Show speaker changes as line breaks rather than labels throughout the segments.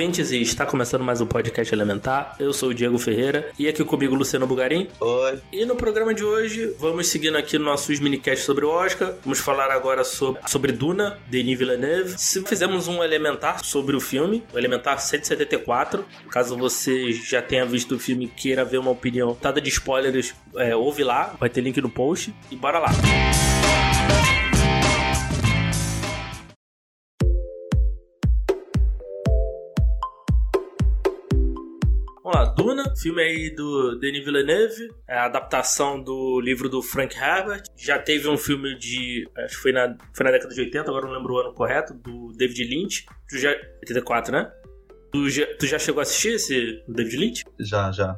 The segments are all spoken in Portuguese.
Ouvintes, e está começando mais um podcast Elementar. Eu sou o Diego Ferreira e aqui comigo Luciano Bugarim.
Oi.
E no programa de hoje, vamos seguindo aqui nossos minicasts sobre o Oscar. Vamos falar agora sobre, sobre Duna, Denis Villeneuve. Se fizemos um Elementar sobre o filme, o Elementar 174. Caso você já tenha visto o filme e queira ver uma opinião tada de spoilers, é, ouve lá, vai ter link no post. E bora lá. Música Duna, filme aí do Denis Villeneuve, é a adaptação do livro do Frank Herbert. Já teve um filme de. Acho que foi na, foi na década de 80, agora não lembro o ano correto, do David Lynch. Tu já, 84, né? Tu já, tu já chegou a assistir esse David Lynch?
Já, já.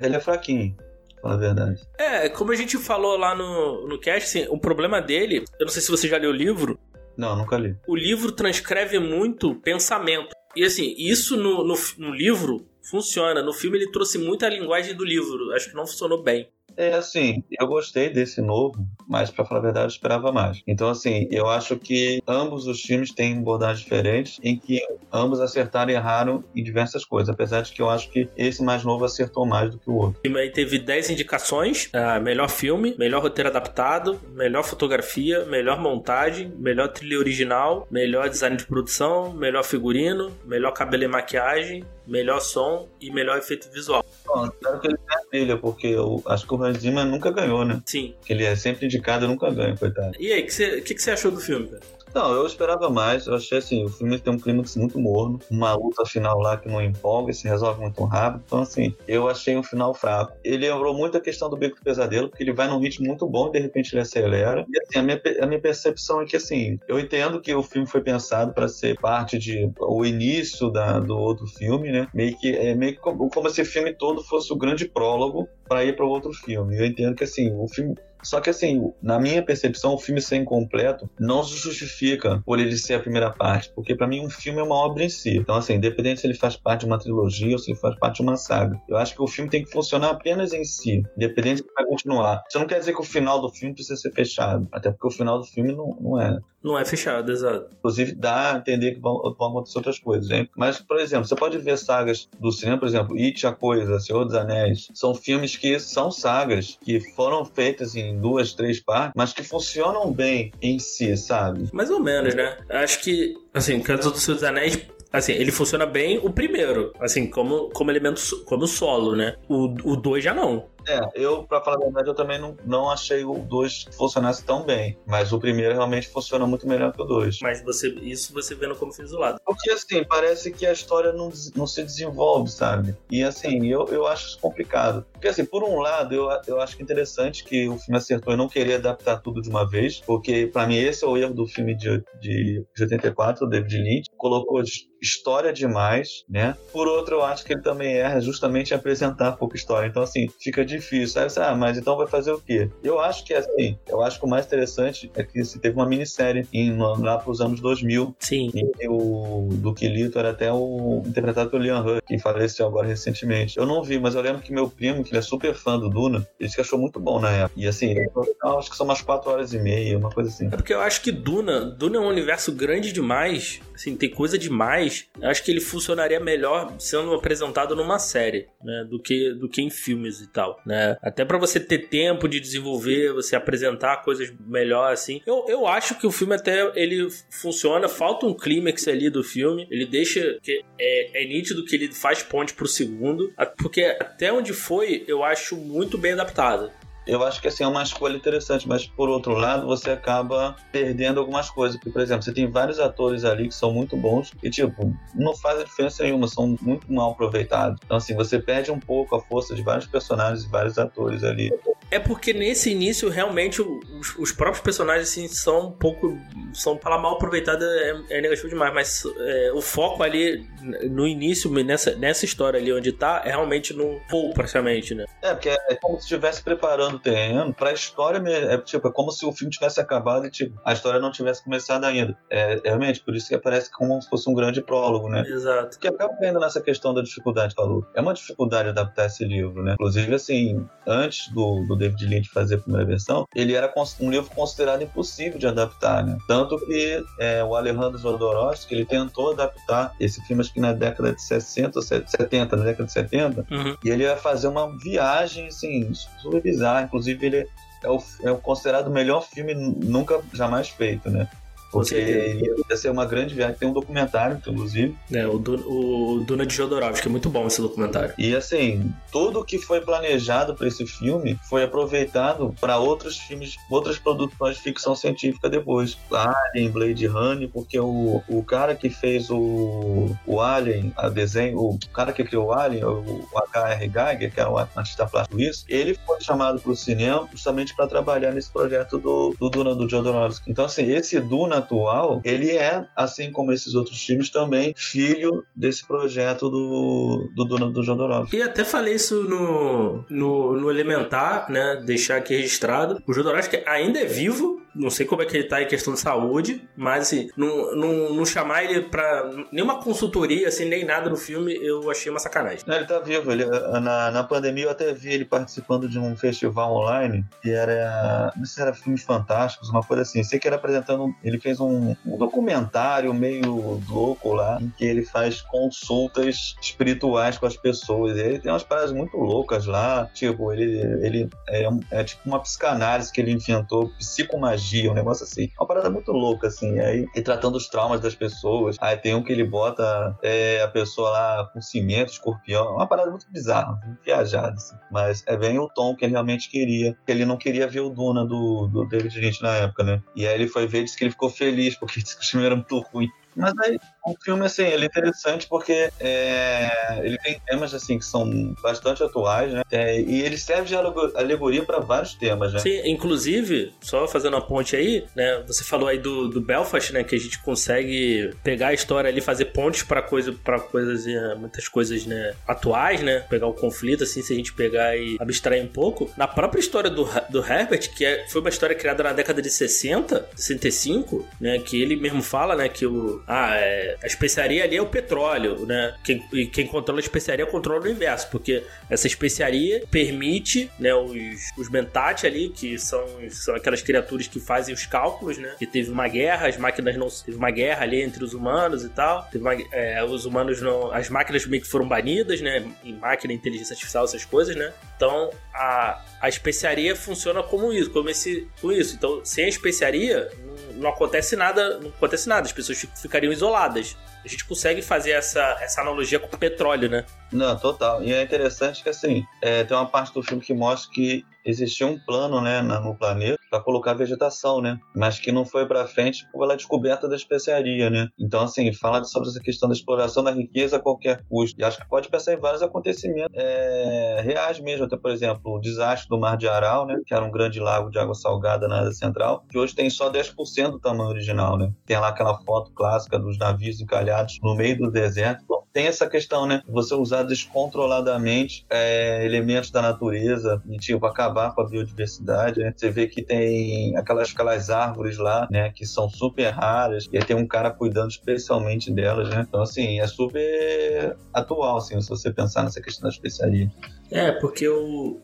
Ele é fraquinho. Fala a verdade.
É, como a gente falou lá no, no cast, assim, o problema dele, eu não sei se você já leu o livro.
Não, nunca li.
O livro transcreve muito pensamento. E assim, isso no, no, no livro funciona. No filme ele trouxe muita linguagem do livro. Acho que não funcionou bem.
É assim, eu gostei desse novo, mas para falar a verdade, eu esperava mais. Então, assim, eu acho que ambos os filmes têm abordagens diferentes, em que ambos acertaram e erraram em diversas coisas, apesar de que eu acho que esse mais novo acertou mais do que o outro.
Filme aí teve 10 indicações: uh, melhor filme, melhor roteiro adaptado, melhor fotografia, melhor montagem, melhor trilha original, melhor design de produção, melhor figurino, melhor cabelo e maquiagem, melhor som e melhor efeito visual.
Bom, espero que ele tenha trilha, porque eu acho que o Hans Zimmer nunca ganhou, né?
Sim.
Que ele é sempre indicado e nunca ganha, coitado.
E aí, o que você achou do filme, cara?
Não, eu esperava mais. Eu achei assim, o filme tem um clímax muito morno, uma luta final lá que não empolga, se resolve muito rápido. Então, assim, eu achei um final fraco. Ele lembrou muito a questão do Beco do Pesadelo, porque ele vai num ritmo muito bom e de repente ele acelera. E assim, a minha, a minha percepção é que assim, eu entendo que o filme foi pensado para ser parte de o início da, do outro filme, né? Meio que é meio que como, como se o filme todo fosse o grande prólogo para ir para outro filme. Eu entendo que assim, o filme só que assim, na minha percepção, o filme ser incompleto não se justifica por ele ser a primeira parte, porque para mim um filme é uma obra em si. Então assim, independente se ele faz parte de uma trilogia ou se ele faz parte de uma saga, eu acho que o filme tem que funcionar apenas em si, independente se vai continuar. Isso não quer dizer que o final do filme precisa ser fechado, até porque o final do filme não, não é.
Não é fechado, exato.
Inclusive dá a entender que vão, vão acontecer outras coisas, hein? Mas, por exemplo, você pode ver sagas do cinema, por exemplo, It, a Coisa, Senhor dos Anéis, são filmes que são sagas que foram feitas em duas, três partes, mas que funcionam bem em si, sabe?
Mais ou menos, né? Acho que, assim, o caso do Senhor dos Anéis Assim, ele funciona bem o primeiro, assim, como, como elemento, como solo, né? O 2 já não.
É, eu, pra falar a verdade, eu também não, não achei o 2 funcionasse tão bem. Mas o primeiro realmente funciona muito melhor que o 2.
Mas você, isso você vendo como fez o lado.
Porque, assim, parece que a história não, não se desenvolve, sabe? E, assim, eu, eu acho isso complicado. Porque, assim, por um lado, eu, eu acho que é interessante que o filme acertou e não querer adaptar tudo de uma vez. Porque, para mim, esse é o erro do filme de, de, de 84, o David Lynch. Colocou história demais, né? Por outro, eu acho que ele também erra justamente em apresentar pouca história. Então, assim, fica difícil. Aí você, ah, mas então vai fazer o quê? Eu acho que, assim, eu acho que o mais interessante é que se teve uma minissérie em, lá para os anos 2000.
Sim.
E o Duque Lito era até o interpretado pelo Liam Hunt, que faleceu agora recentemente. Eu não vi, mas eu lembro que meu primo, que ele é super fã do Duna, ele disse que achou muito bom na época. E assim, eu acho que são umas 4 horas e meia, uma coisa assim.
É porque eu acho que Duna, Duna é um universo grande demais assim, tem coisa demais. Acho que ele funcionaria melhor sendo apresentado numa série, né, do que do que em filmes e tal, né? Até para você ter tempo de desenvolver, você apresentar coisas melhor assim. Eu, eu acho que o filme até ele funciona, falta um clímax ali do filme. Ele deixa que é, é nítido que ele faz ponte pro segundo, porque até onde foi, eu acho muito bem adaptado
eu acho que assim, é uma escolha interessante, mas por outro lado, você acaba perdendo algumas coisas. Porque, por exemplo, você tem vários atores ali que são muito bons e, tipo, não faz a diferença nenhuma, são muito mal aproveitados. Então, assim, você perde um pouco a força de vários personagens e vários atores ali.
É porque nesse início, realmente, os, os próprios personagens assim, são um pouco. são para mal aproveitados, é, é, negativo demais. Mas é, o foco ali no início, nessa, nessa história ali onde tá, é realmente no Paul, praticamente, né?
É, porque é como se estivesse preparando o terreno pra história mesmo. É, tipo, é como se o filme tivesse acabado e tipo, a história não tivesse começado ainda. É, realmente, por isso que aparece como se fosse um grande prólogo, né?
Exato.
Que acaba vendo nessa questão da dificuldade, falou. É uma dificuldade adaptar esse livro, né? Inclusive, assim, antes do, do David Lynch fazer a primeira versão, ele era um livro considerado impossível de adaptar, né? Tanto que é, o Alejandro Jodorowsky, ele tentou adaptar esse filme, acho que na década de 60 ou 70, na década de 70, uhum. e ele ia fazer uma viagem, assim, super bizarra. Inclusive, ele é o, é o considerado o melhor filme nunca, jamais feito, né? Porque ia ser uma grande viagem. Tem um documentário, inclusive.
É, o, du o Duna de Jodorowsky, é muito bom esse documentário.
E assim, tudo que foi planejado para esse filme foi aproveitado para outros filmes, outras produções de ficção científica depois. Alien, Blade Runner, porque o, o cara que fez o, o Alien, a desenho, o cara que criou o Alien, o H.R. Geiger, que era um artista plástico isso, ele foi chamado para o cinema justamente para trabalhar nesse projeto do, do Duna do Jodorowsky. Então assim, esse Duna atual, ele é, assim como esses outros times, também filho desse projeto do, do dono do Jodorowsky.
E até falei isso no, no, no Elementar, né? Deixar aqui registrado. O Jodorowsky ainda é vivo, não sei como é que ele tá em questão de saúde, mas assim, não, não, não chamar ele pra nenhuma consultoria, assim, nem nada no filme, eu achei uma sacanagem.
Não, ele tá vivo. Ele, na, na pandemia eu até vi ele participando de um festival online que era. Não sei se era filmes fantásticos, uma coisa assim. Sei que era apresentando. Ele fez um, um documentário meio louco lá, em que ele faz consultas espirituais com as pessoas. Ele tem umas paradas muito loucas lá. Tipo, ele, ele é, é tipo uma psicanálise que ele inventou, psicomagia magia, um negócio assim. Uma parada muito louca, assim. Aí, e tratando os traumas das pessoas. Aí tem um que ele bota é, a pessoa lá com cimento, escorpião. Uma parada muito bizarra, muito viajada, assim. Mas é bem o tom que ele realmente queria. Ele não queria ver o Duna do, do David Lynch na época, né? E aí ele foi ver e disse que ele ficou feliz, porque disse que o filme era muito ruim. Mas aí, o filme, assim, ele é interessante porque é, ele tem temas, assim, que são bastante atuais, né? É, e ele serve de alegoria para vários temas, né?
Sim, inclusive, só fazendo uma ponte aí, né? Você falou aí do, do Belfast, né? Que a gente consegue pegar a história ali, fazer pontes para coisa, pra coisas, eh, muitas coisas, né? Atuais, né? Pegar o conflito, assim, se a gente pegar e abstrair um pouco. Na própria história do, do Herbert, que é, foi uma história criada na década de 60, 65, né? Que ele mesmo fala, né? Que o, ah, é, a especiaria ali é o petróleo, né? Quem, e quem controla a especiaria controla o inverso, porque essa especiaria permite, né, os, os mentate ali, que são, são aquelas criaturas que fazem os cálculos, né? Que teve uma guerra, as máquinas não. Teve uma guerra ali entre os humanos e tal. Uma, é, os humanos não. As máquinas meio que foram banidas, né? Em máquina, inteligência artificial, essas coisas, né? Então a, a especiaria funciona como isso, como esse, com isso. Então, sem a especiaria, não acontece nada, não acontece nada, as pessoas ficariam isoladas. A gente consegue fazer essa, essa analogia com o petróleo, né?
Não, total. E é interessante que, assim, é, tem uma parte do filme que mostra que existia um plano, né, no planeta para colocar vegetação, né? Mas que não foi para frente pela descoberta da especiaria, né? Então, assim, fala sobre essa questão da exploração da riqueza a qualquer custo. E acho que pode pensar em vários acontecimentos é, reais mesmo. Até, por exemplo, o desastre do Mar de Aral, né? Que era um grande lago de água salgada na Ásia Central, que hoje tem só 10% do tamanho original, né? Tem lá aquela foto clássica dos navios encalhados no meio do deserto. Tem essa questão, né? Você usar descontroladamente é, elementos da natureza e, tipo, acabar com a biodiversidade, né? Você vê que tem aquelas, aquelas árvores lá, né? Que são super raras e aí tem um cara cuidando especialmente delas, né? Então, assim, é super atual, assim, se você pensar nessa questão da especiaria.
É, porque o,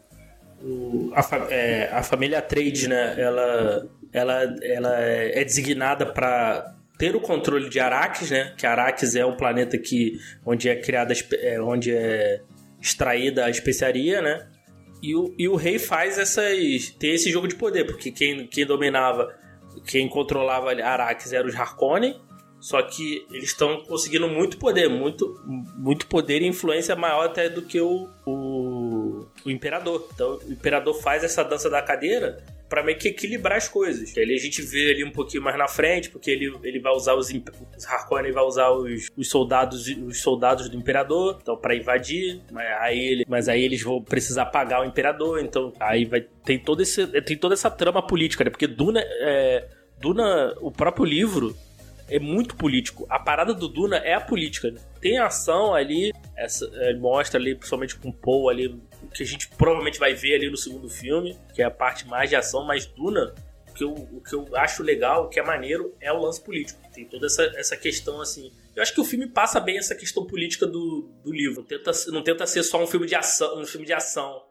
o a, é, a família Trade, né? Ela, ela, ela é designada para ter o controle de Araques, né? Que Araques é um planeta que onde é criada, é, onde é extraída a especiaria, né? E o, e o rei faz essas ter esse jogo de poder, porque quem, quem dominava, quem controlava Araques eram os Harkonnen, só que eles estão conseguindo muito poder, muito, muito poder e influência maior até do que o, o, o imperador. Então o imperador faz essa dança da cadeira para meio que equilibrar as coisas. Ali a gente vê ali um pouquinho mais na frente, porque ele, ele vai usar os, os Harkonnen vai usar os, os soldados os soldados do imperador, então para invadir, mas aí, ele, mas aí eles vão precisar pagar o imperador, então aí vai tem todo esse tem toda essa trama política, né? Porque Duna é, Duna, o próprio livro é muito político. A parada do Duna é a política. Né? Tem ação ali, essa, é, mostra ali, principalmente com o Paul ali, que a gente provavelmente vai ver ali no segundo filme, que é a parte mais de ação, mas Duna, o que eu, o que eu acho legal, o que é maneiro, é o lance político. Tem toda essa, essa questão assim. Eu acho que o filme passa bem essa questão política do, do livro. Não tenta, não tenta ser só um filme de ação, um filme de ação.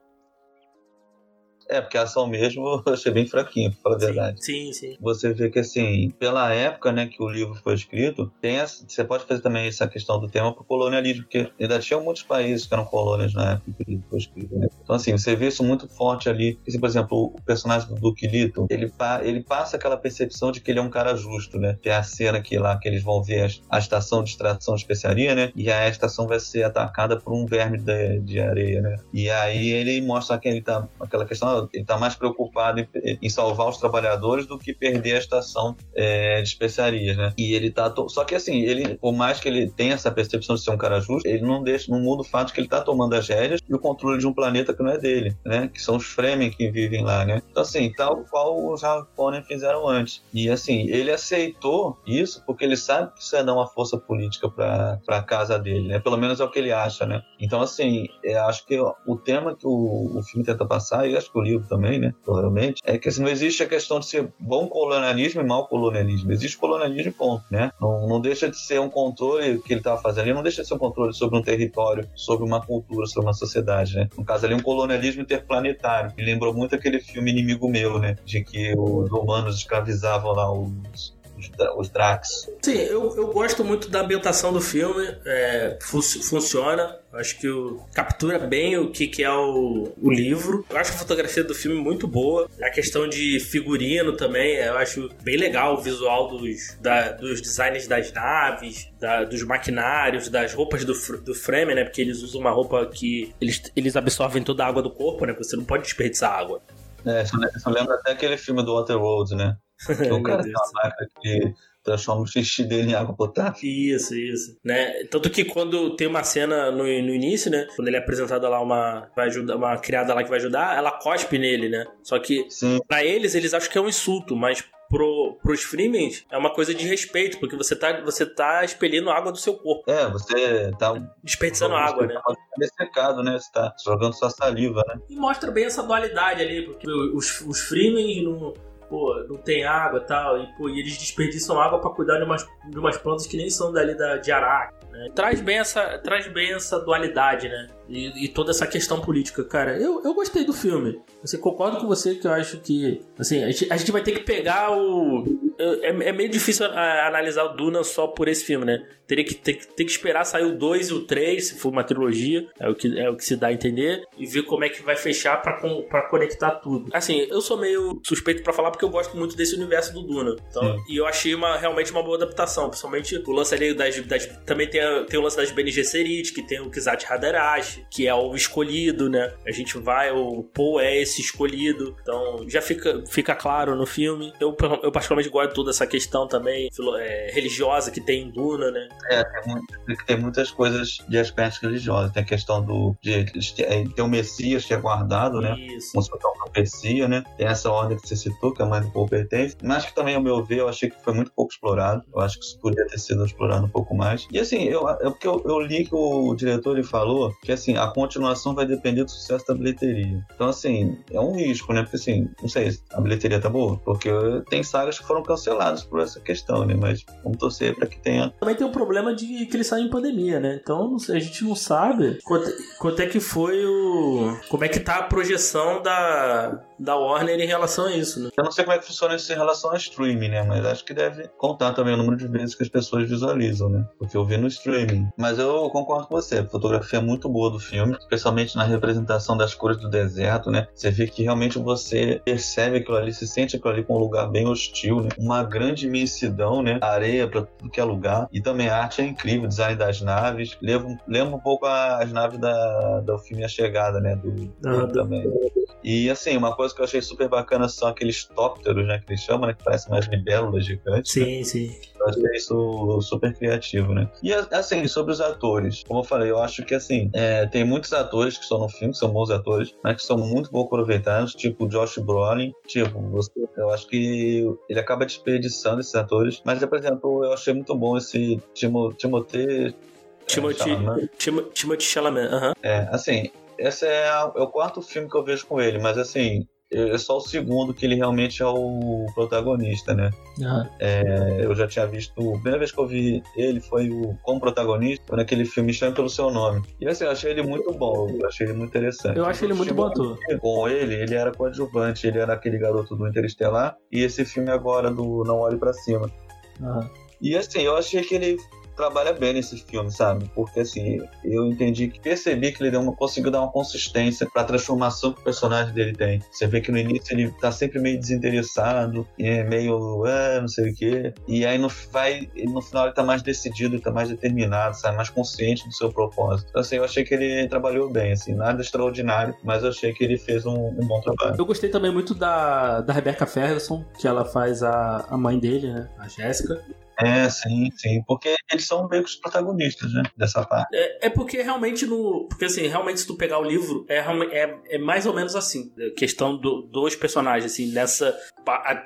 É, porque a ação mesmo eu achei bem fraquinha, pra falar a verdade.
Sim, sim.
Você vê que, assim, pela época né, que o livro foi escrito, tem essa, você pode fazer também essa questão do tema pro colonialismo, porque ainda tinha muitos países que eram colônias na época que o livro foi escrito. Né? Então, assim, você vê isso muito forte ali. Assim, por exemplo, o personagem do Duke Lito, ele, ele passa aquela percepção de que ele é um cara justo, né? Que é a cena que lá que eles vão ver a, estação de extração de especiaria, né? E a estação vai ser atacada por um verme de, de areia, né? E aí ele mostra que ele tá, aquela questão ele está mais preocupado em, em, salvar os trabalhadores do que perder a estação é, de especiarias, né? E ele tá. Só que assim, ele, por mais que ele tenha essa percepção de ser um cara justo, ele não deixa, não muda o fato que ele está tomando as rédeas e o controle de um planeta que não é dele, né? Que são os Fremen que vivem lá, né? Então, assim, tal qual os Harkonnen fizeram antes. E assim, ele aceitou isso porque ele sabe que isso é dar uma força política para a casa dele, né? Pelo menos é o que ele acha, né? Então, assim, eu acho que o tema que o, o filme tenta passar, e acho que o também, né? Provavelmente, é que assim, não existe a questão de ser bom colonialismo e mau colonialismo. Existe colonialismo, ponto, né? Não, não deixa de ser um controle que ele estava fazendo ali, não deixa de ser um controle sobre um território, sobre uma cultura, sobre uma sociedade, né? No caso ali, um colonialismo interplanetário. Me lembrou muito aquele filme Inimigo Meu, né? De que os romanos escravizavam lá os, os, os Drax.
Sim, eu, eu gosto muito da ambientação do filme, é, fun funciona. Acho que o, captura bem o que, que é o, o livro. Eu acho a fotografia do filme muito boa. A questão de figurino também, eu acho bem legal o visual dos, da, dos designs das naves, da, dos maquinários, das roupas do, do frame, né? Porque eles usam uma roupa que eles, eles absorvem toda a água do corpo, né? Você não pode desperdiçar água.
É, isso lembra até aquele filme do Waterworld, né? O cara tem uma marca que transforma o xixi dele em água potável.
Isso, isso. Né? Tanto que quando tem uma cena no, no início, né? Quando ele é apresentado lá uma, vai ajudar, uma criada lá que vai ajudar, ela cospe nele, né? Só que para eles, eles acham que é um insulto, mas pro, pros Freemans é uma coisa de respeito, porque você tá, você tá expelindo água do seu corpo.
É, você tá
desperdiçando água, né?
Tá secado, né? Você tá jogando sua saliva, né?
E mostra bem essa dualidade ali, porque os, os Freemans não pô, não tem água tal, e, pô, e eles desperdiçam água para cuidar de umas, de umas plantas que nem são dali da, de Araque. Né? Traz, bem essa, traz bem essa dualidade, né? E, e, toda essa questão política. Cara, eu, eu gostei do filme. Você concordo com você que eu acho que. Assim, a gente, a gente vai ter que pegar o. É, é meio difícil a, analisar o Duna só por esse filme, né? Teria que ter, ter que esperar sair o 2 e o 3, se for uma trilogia, é o, que, é o que se dá a entender, e ver como é que vai fechar para conectar tudo. Assim, eu sou meio suspeito para falar porque eu gosto muito desse universo do Duna. Então, e eu achei uma, realmente uma boa adaptação, principalmente o lance ali das. das também tem, a, tem o lance das Bene Gesserit, que tem o Kizat Que é o escolhido, né? A gente vai, o Paul é esse escolhido, então já fica, fica claro no filme. Eu, eu particularmente gosto de toda essa questão também é, religiosa que tem em Duna, né?
É, tem, tem, muitas coisas de aspectos religiosos. Tem a questão do. De, de, é, tem o Messias que é guardado, né? Isso. Como se fosse uma profecia, né? Tem essa ordem que você citou, que a mãe do Paul pertence. Mas que também, ao meu ver, eu achei que foi muito pouco explorado. Eu acho que isso poderia ter sido explorado um pouco mais. E assim, eu, é porque eu, eu li que o diretor ele falou que assim, a continuação vai depender do sucesso da bilheteria. Então, assim, é um risco, né? Porque, assim, não sei, a bilheteria tá boa? Porque tem sagas que foram canceladas por essa questão, né? Mas vamos torcer para que tenha.
Também tem o problema de que ele sai em pandemia, né? Então, a gente não sabe quanto, quanto é que foi o. Como é que tá a projeção da, da Warner em relação a isso, né?
Eu não sei como é que funciona isso em relação a streaming, né? Mas acho que deve contar também o número de vezes que as pessoas visualizam, né? Porque eu vi no streaming. Mas eu concordo com você, a fotografia é muito boa do filme, especialmente na representação das cores do deserto, né? Você vê que realmente você percebe aquilo ali, se sente aquilo ali com um lugar bem hostil, né? Uma grande imensidão, né? Areia para tudo que é lugar. E também a arte é incrível, o design das naves. Lembra, lembra um pouco as naves da, do filme A Chegada, né? Do,
ah, do, também.
E assim, uma coisa que eu achei super bacana são aqueles tópteros, né? Que eles chamam, né? Que parecem mais libélulas gigantes.
Sim,
né?
sim.
Eu achei isso super criativo, né? E assim, sobre os atores, como eu falei, eu acho que assim, é, tem muitos atores que estão no filme, que são bons atores, mas que são muito pouco aproveitados, tipo o Josh Brolin, tipo, você, eu acho que ele acaba desperdiçando esses atores, mas, por exemplo, eu achei muito bom esse Timo, Timothée
Timothy, Chalamet. Timothy Chalamet, aham. Uh -huh.
É, assim, esse é, a, é, o quarto filme que eu vejo com ele, mas assim, é só o segundo que ele realmente é o protagonista, né?
Uhum.
É, eu já tinha visto. A primeira vez que eu vi ele foi o, como protagonista, foi naquele filme Chame pelo Seu Nome. E assim, eu achei ele muito bom, eu achei ele muito interessante.
Eu achei ele muito bom ator.
Com ele, ele era coadjuvante, ele era aquele garoto do Interestelar, e esse filme agora do Não Olhe para Cima.
Uhum.
E assim, eu achei que ele trabalha bem nesse filme, sabe? Porque assim, eu entendi que percebi que ele deu uma, conseguiu dar uma consistência pra transformação que o personagem dele tem. Você vê que no início ele tá sempre meio desinteressado, é meio, é, não sei o quê. E aí no, vai, no final ele tá mais decidido, tá mais determinado, sabe? Mais consciente do seu propósito. Então assim, eu achei que ele trabalhou bem, assim, nada extraordinário, mas eu achei que ele fez um, um bom trabalho.
Eu gostei também muito da, da Rebecca Ferguson, que ela faz a, a mãe dele, né? A Jéssica.
É, sim, sim. Porque eles são meio que os protagonistas, né? Dessa parte.
É, é porque realmente no. Porque assim, realmente, se tu pegar o livro, é, é, é mais ou menos assim. questão do, dos personagens, assim, nessa.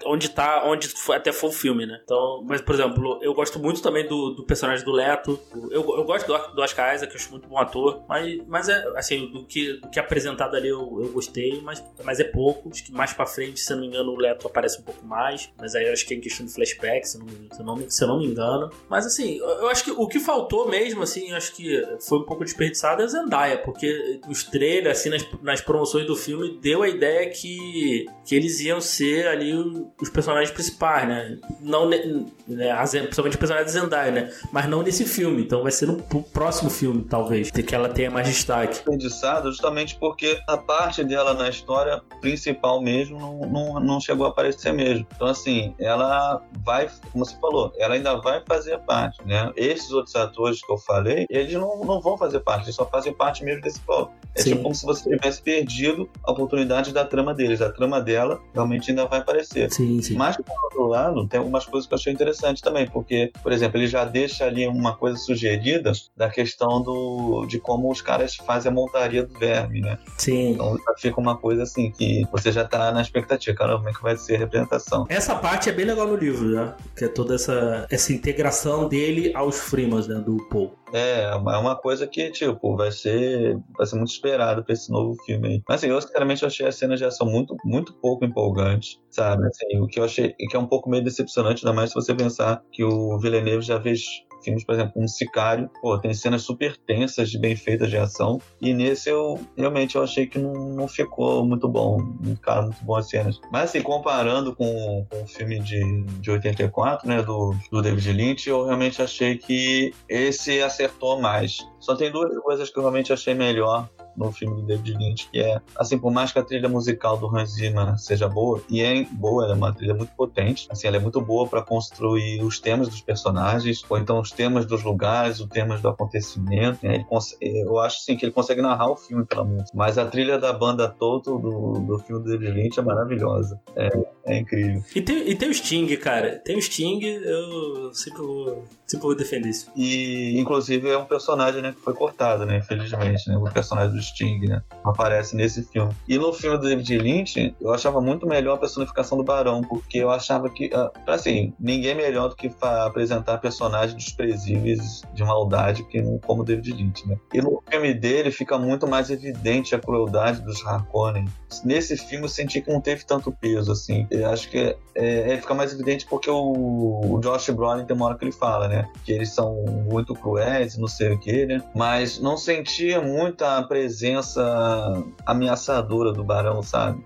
Onde tá. Onde até foi o filme, né? Então, mas, por exemplo, eu gosto muito também do, do personagem do Leto. Eu, eu gosto do, do Oscar Isaac, eu acho muito bom ator. Mas, mas é, assim, do que, do que é apresentado ali eu, eu gostei, mas, mas é pouco. Acho que mais pra frente, se eu não me engano, o Leto aparece um pouco mais. Mas aí eu acho que é em questão de flashback, se eu não, se eu não se eu não me engano. Mas assim, eu acho que o que faltou mesmo, assim, acho que foi um pouco desperdiçado é a Zendaya, porque os trailers, assim, nas, nas promoções do filme, deu a ideia que, que eles iam ser ali os personagens principais, né? Não, né, principalmente o personagem da Zendaya, né? Mas não nesse filme, então vai ser no próximo filme, talvez, que ela tenha mais destaque.
Desperdiçado justamente porque a parte dela na história principal mesmo não, não, não chegou a aparecer mesmo. Então, assim, ela vai, como você falou, ela ainda vai fazer parte, né? Esses outros atores que eu falei, eles não, não vão fazer parte, eles só fazem parte mesmo desse plot. É tipo como se você tivesse perdido a oportunidade da trama deles. A trama dela realmente ainda vai aparecer.
Sim, sim.
Mas, por outro lado, tem algumas coisas que eu achei interessante também, porque, por exemplo, ele já deixa ali uma coisa sugerida da questão do, de como os caras fazem a montaria do verme, né?
Sim.
Então fica uma coisa assim que você já tá na expectativa, cara, como é que vai ser a representação.
Essa parte é bem legal no livro, né? Que é toda essa, essa integração dele aos Freemas, né? Do Paul.
É, é uma coisa que, tipo, vai ser, vai ser muito esperado pra esse novo filme aí. Mas, assim, eu, sinceramente, achei as cenas de ação muito, muito pouco empolgantes, sabe? Assim, o que eu achei, que é um pouco meio decepcionante, ainda mais se você pensar que o Villeneuve já fez filmes, por exemplo, um Sicário, pô, tem cenas super tensas, bem feitas de ação, e nesse eu realmente eu achei que não, não ficou muito bom, não ficaram muito boas cenas. Mas assim, comparando com, com o filme de, de 84, né, do, do David Lynch, eu realmente achei que esse acertou mais. Só tem duas coisas que eu realmente achei melhor no filme do David Lynch, que é, assim, por mais que a trilha musical do Hans Zimmer seja boa, e é boa, ela é uma trilha muito potente, assim, ela é muito boa para construir os temas dos personagens, ou então os temas dos lugares, os temas do acontecimento, né? eu acho, assim, que ele consegue narrar o filme pela música, mas a trilha da banda toda do, do filme do David Lynch é maravilhosa, é, é incrível.
E tem, e tem o Sting, cara, tem o Sting, eu sempre vou, sempre vou defender isso.
E, inclusive, é um personagem, né, que foi cortado, né, infelizmente, né, o personagem do Sting, né? Aparece nesse filme. E no filme do David Lynch, eu achava muito melhor a personificação do Barão, porque eu achava que, uh, assim, ninguém melhor do que apresentar personagens desprezíveis de maldade que como David Lynch, né? E no filme dele fica muito mais evidente a crueldade dos Harkonnen. Nesse filme eu senti que não teve tanto peso, assim. Eu acho que é, é, fica mais evidente porque o, o Josh Brolin tem uma hora que ele fala, né? Que eles são muito cruéis, não sei o que, né? Mas não sentia muita presença ameaçadora do Barão, sabe?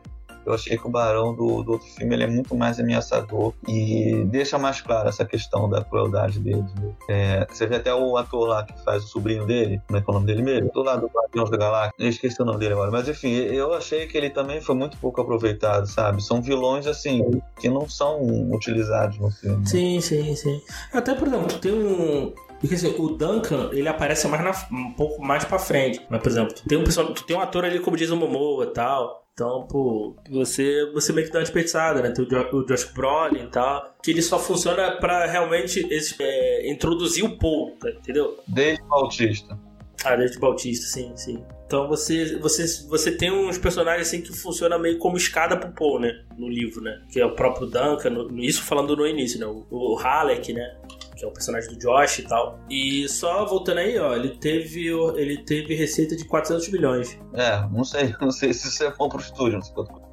Eu achei que o Barão do, do outro filme ele é muito mais ameaçador e deixa mais clara essa questão da crueldade dele. Né? É, você vê até o ator lá que faz o sobrinho dele, como é que é o nome dele mesmo? Do lado do Guardiões da Galáxia. Eu esqueci o nome dele agora. Mas enfim, eu achei que ele também foi muito pouco aproveitado, sabe? São vilões, assim, que não são utilizados no filme.
Sim, sim, sim. Até, por exemplo, tem um, porque assim, o Duncan, ele aparece mais na, um pouco mais pra frente. Mas, por exemplo, tu tem um, tu tem um ator ali como diz o Momoa e tal. Então, pô, você, você meio que dá uma desperdiçada, né? Tem o, jo o Josh Brolin e tal, que ele só funciona pra realmente esse, é, introduzir o Paul, tá, entendeu?
Desde Bautista.
Ah, desde Bautista, sim, sim. Então você, você, você tem uns personagens assim que funciona meio como escada pro Paul, né? No livro, né? Que é o próprio Duncan, no, isso falando no início, né? O, o Halleck, né? Que é o personagem do Josh e tal. E só voltando aí, ó, ele teve, ele teve receita de 400 milhões.
É, não sei, não sei se isso é bom pro estúdio, não sei quanto.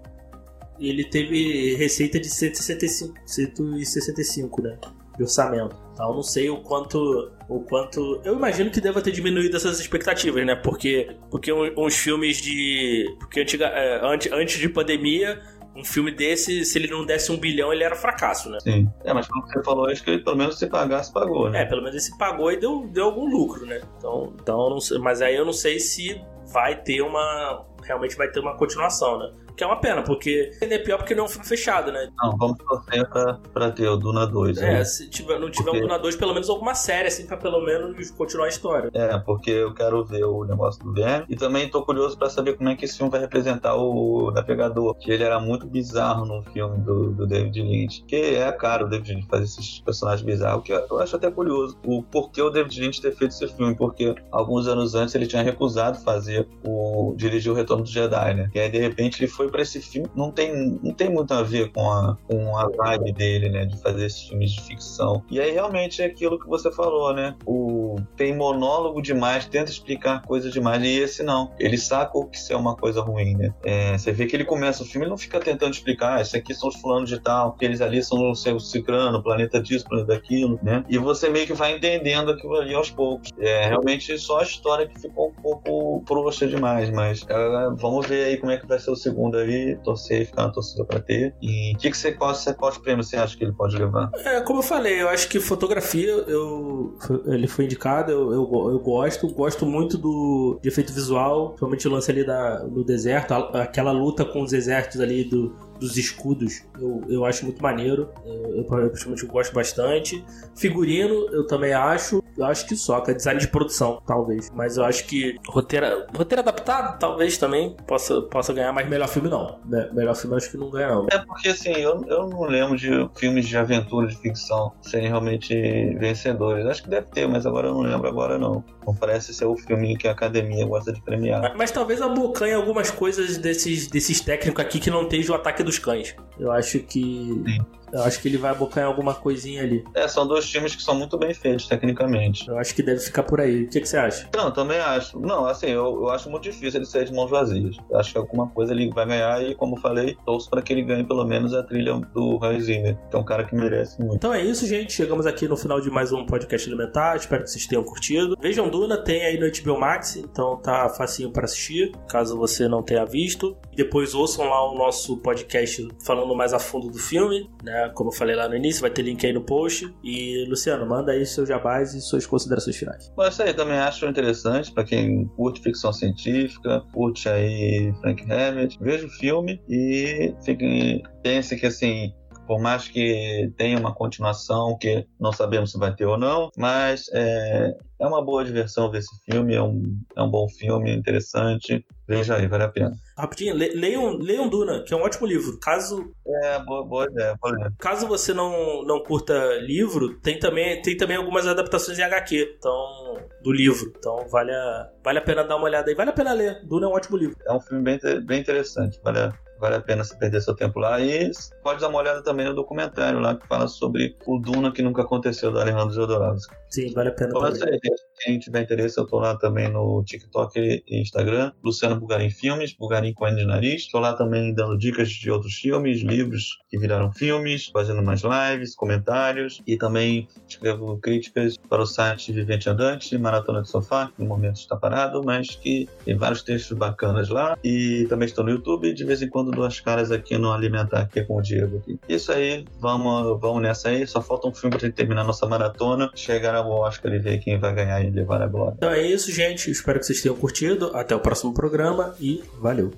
Ele teve receita de 165, 165, né? De orçamento. Então não sei o quanto. O quanto. Eu imagino que deva ter diminuído essas expectativas, né? Porque, porque uns filmes de. Porque antiga, é, antes, antes de pandemia, um filme desse, se ele não desse um bilhão, ele era fracasso, né?
Sim. É, mas como você falou, acho que ele, pelo menos se pagasse, pagou, né?
É, pelo menos ele se pagou e deu, deu algum lucro, né? Então, então não sei, mas aí eu não sei se vai ter uma. Realmente vai ter uma continuação, né? Que é uma pena, porque é pior porque não é um filme fechado, né?
Não, vamos torcer pra, pra ter o Duna 2.
É, né? se tiver, não tiver porque... um Duna 2, pelo menos alguma série, assim, pra pelo menos continuar a história.
É, porque eu quero ver o negócio do Verme. E também tô curioso pra saber como é que esse filme vai representar o Navegador. Que ele era muito bizarro no filme do, do David Lynch. Que é caro o David Lynch fazer esses personagens bizarros, que eu acho até curioso. O porquê o David Lynch ter feito esse filme. Porque alguns anos antes ele tinha recusado fazer o. dirigir o Retorno do Jedi, né? E aí, de repente, ele foi para esse filme não tem, não tem muito a ver com a, com a vibe dele, né? De fazer esses filmes de ficção. E aí realmente é aquilo que você falou, né? O, tem monólogo demais, tenta explicar coisas demais. E esse não. Ele saca o que isso é uma coisa ruim, né? É, você vê que ele começa o filme, ele não fica tentando explicar, ah, isso aqui são os fulanos de tal, eles ali são o seu ciclano, planeta disso, planeta daquilo, né? E você meio que vai entendendo aquilo ali aos poucos. É realmente só a história que ficou um pouco frouxa demais, mas vamos ver aí como é que vai ser o segundo aí, torcer e ficar na torcida pra ter. E o que, que você, qual, qual prêmio você acha que ele pode levar?
É, como eu falei, eu acho que fotografia, eu, ele foi indicado, eu, eu, eu gosto, gosto muito do de efeito visual, principalmente o lance ali da, do deserto, aquela luta com os exércitos ali do dos escudos, eu, eu acho muito maneiro. Eu, eu, principalmente gosto bastante. Figurino, eu também acho. Eu acho que só, que é design de produção, talvez. Mas eu acho que roteiro, roteiro adaptado, talvez também possa, possa ganhar, mas melhor filme não. Melhor filme eu acho que não ganha, não.
É porque assim, eu, eu não lembro de filmes de aventura, de ficção, serem realmente vencedores. Acho que deve ter, mas agora eu não lembro agora não. Não parece ser o filme que a academia gosta de premiar.
Mas, mas talvez abocanhe algumas coisas desses, desses técnicos aqui que não esteja o ataque dos cães. Eu acho que. Sim. Eu acho que ele vai abocar em alguma coisa ali.
É, são dois times que são muito bem feitos tecnicamente.
Eu acho que deve ficar por aí. O que, que você acha?
Não, também acho. Não, assim, eu, eu acho muito difícil ele sair de mãos vazias. Eu acho que alguma coisa ele vai ganhar e, como falei, torço para que ele ganhe pelo menos a trilha do Hans Zimmer, que é um cara que merece muito.
Então é isso, gente. Chegamos aqui no final de mais um podcast elementar. Espero que vocês tenham curtido. Vejam Duna, tem aí no HBO Max, então tá facinho para assistir, caso você não tenha visto. Depois ouçam lá o nosso podcast falando mais a fundo do filme, né? Como eu falei lá no início, vai ter link aí no post. E, Luciano, manda aí seus jabás e suas considerações finais.
Bom, isso aí também acho interessante para quem curte ficção científica, curte aí Frank Herbert. Veja o filme e fiquem, pense que assim, por mais que tenha uma continuação, que não sabemos se vai ter ou não, mas é, é uma boa diversão ver esse filme, é um, é um bom filme, interessante. Veja aí, vale a pena.
Rapidinho, le, leiam, leiam Duna, que é um ótimo livro. Caso.
É, boa, boa ideia, boa ideia.
Caso você não, não curta livro, tem também, tem também algumas adaptações em HQ então, do livro. Então vale a, vale a pena dar uma olhada aí. Vale a pena ler. Duna é um ótimo livro.
É um filme bem, bem interessante. Vale a, vale a pena você perder seu tempo lá. E pode dar uma olhada também no documentário lá que fala sobre o Duna que nunca aconteceu, do Alejandro Jodorowsky.
Sim, vale a pena.
Então, também. Quem tiver interesse, eu tô lá também no TikTok e Instagram. Luciano Bugarim Filmes, Bugarim com N de nariz. Tô lá também dando dicas de outros filmes, livros que viraram filmes, fazendo mais lives, comentários e também escrevo críticas para o site Vivente Andante, Maratona de Sofá, que no momento está parado, mas que tem vários textos bacanas lá. E também estou no YouTube de vez em quando duas caras aqui no Alimentar, aqui com o Diego. Aqui. Isso aí, vamos, vamos nessa aí. Só falta um filme para terminar nossa maratona, chegar ao Oscar e ver quem vai ganhar e levar a glória.
Então é isso, gente. Espero que vocês tenham curtido. Até o próximo programa e valeu.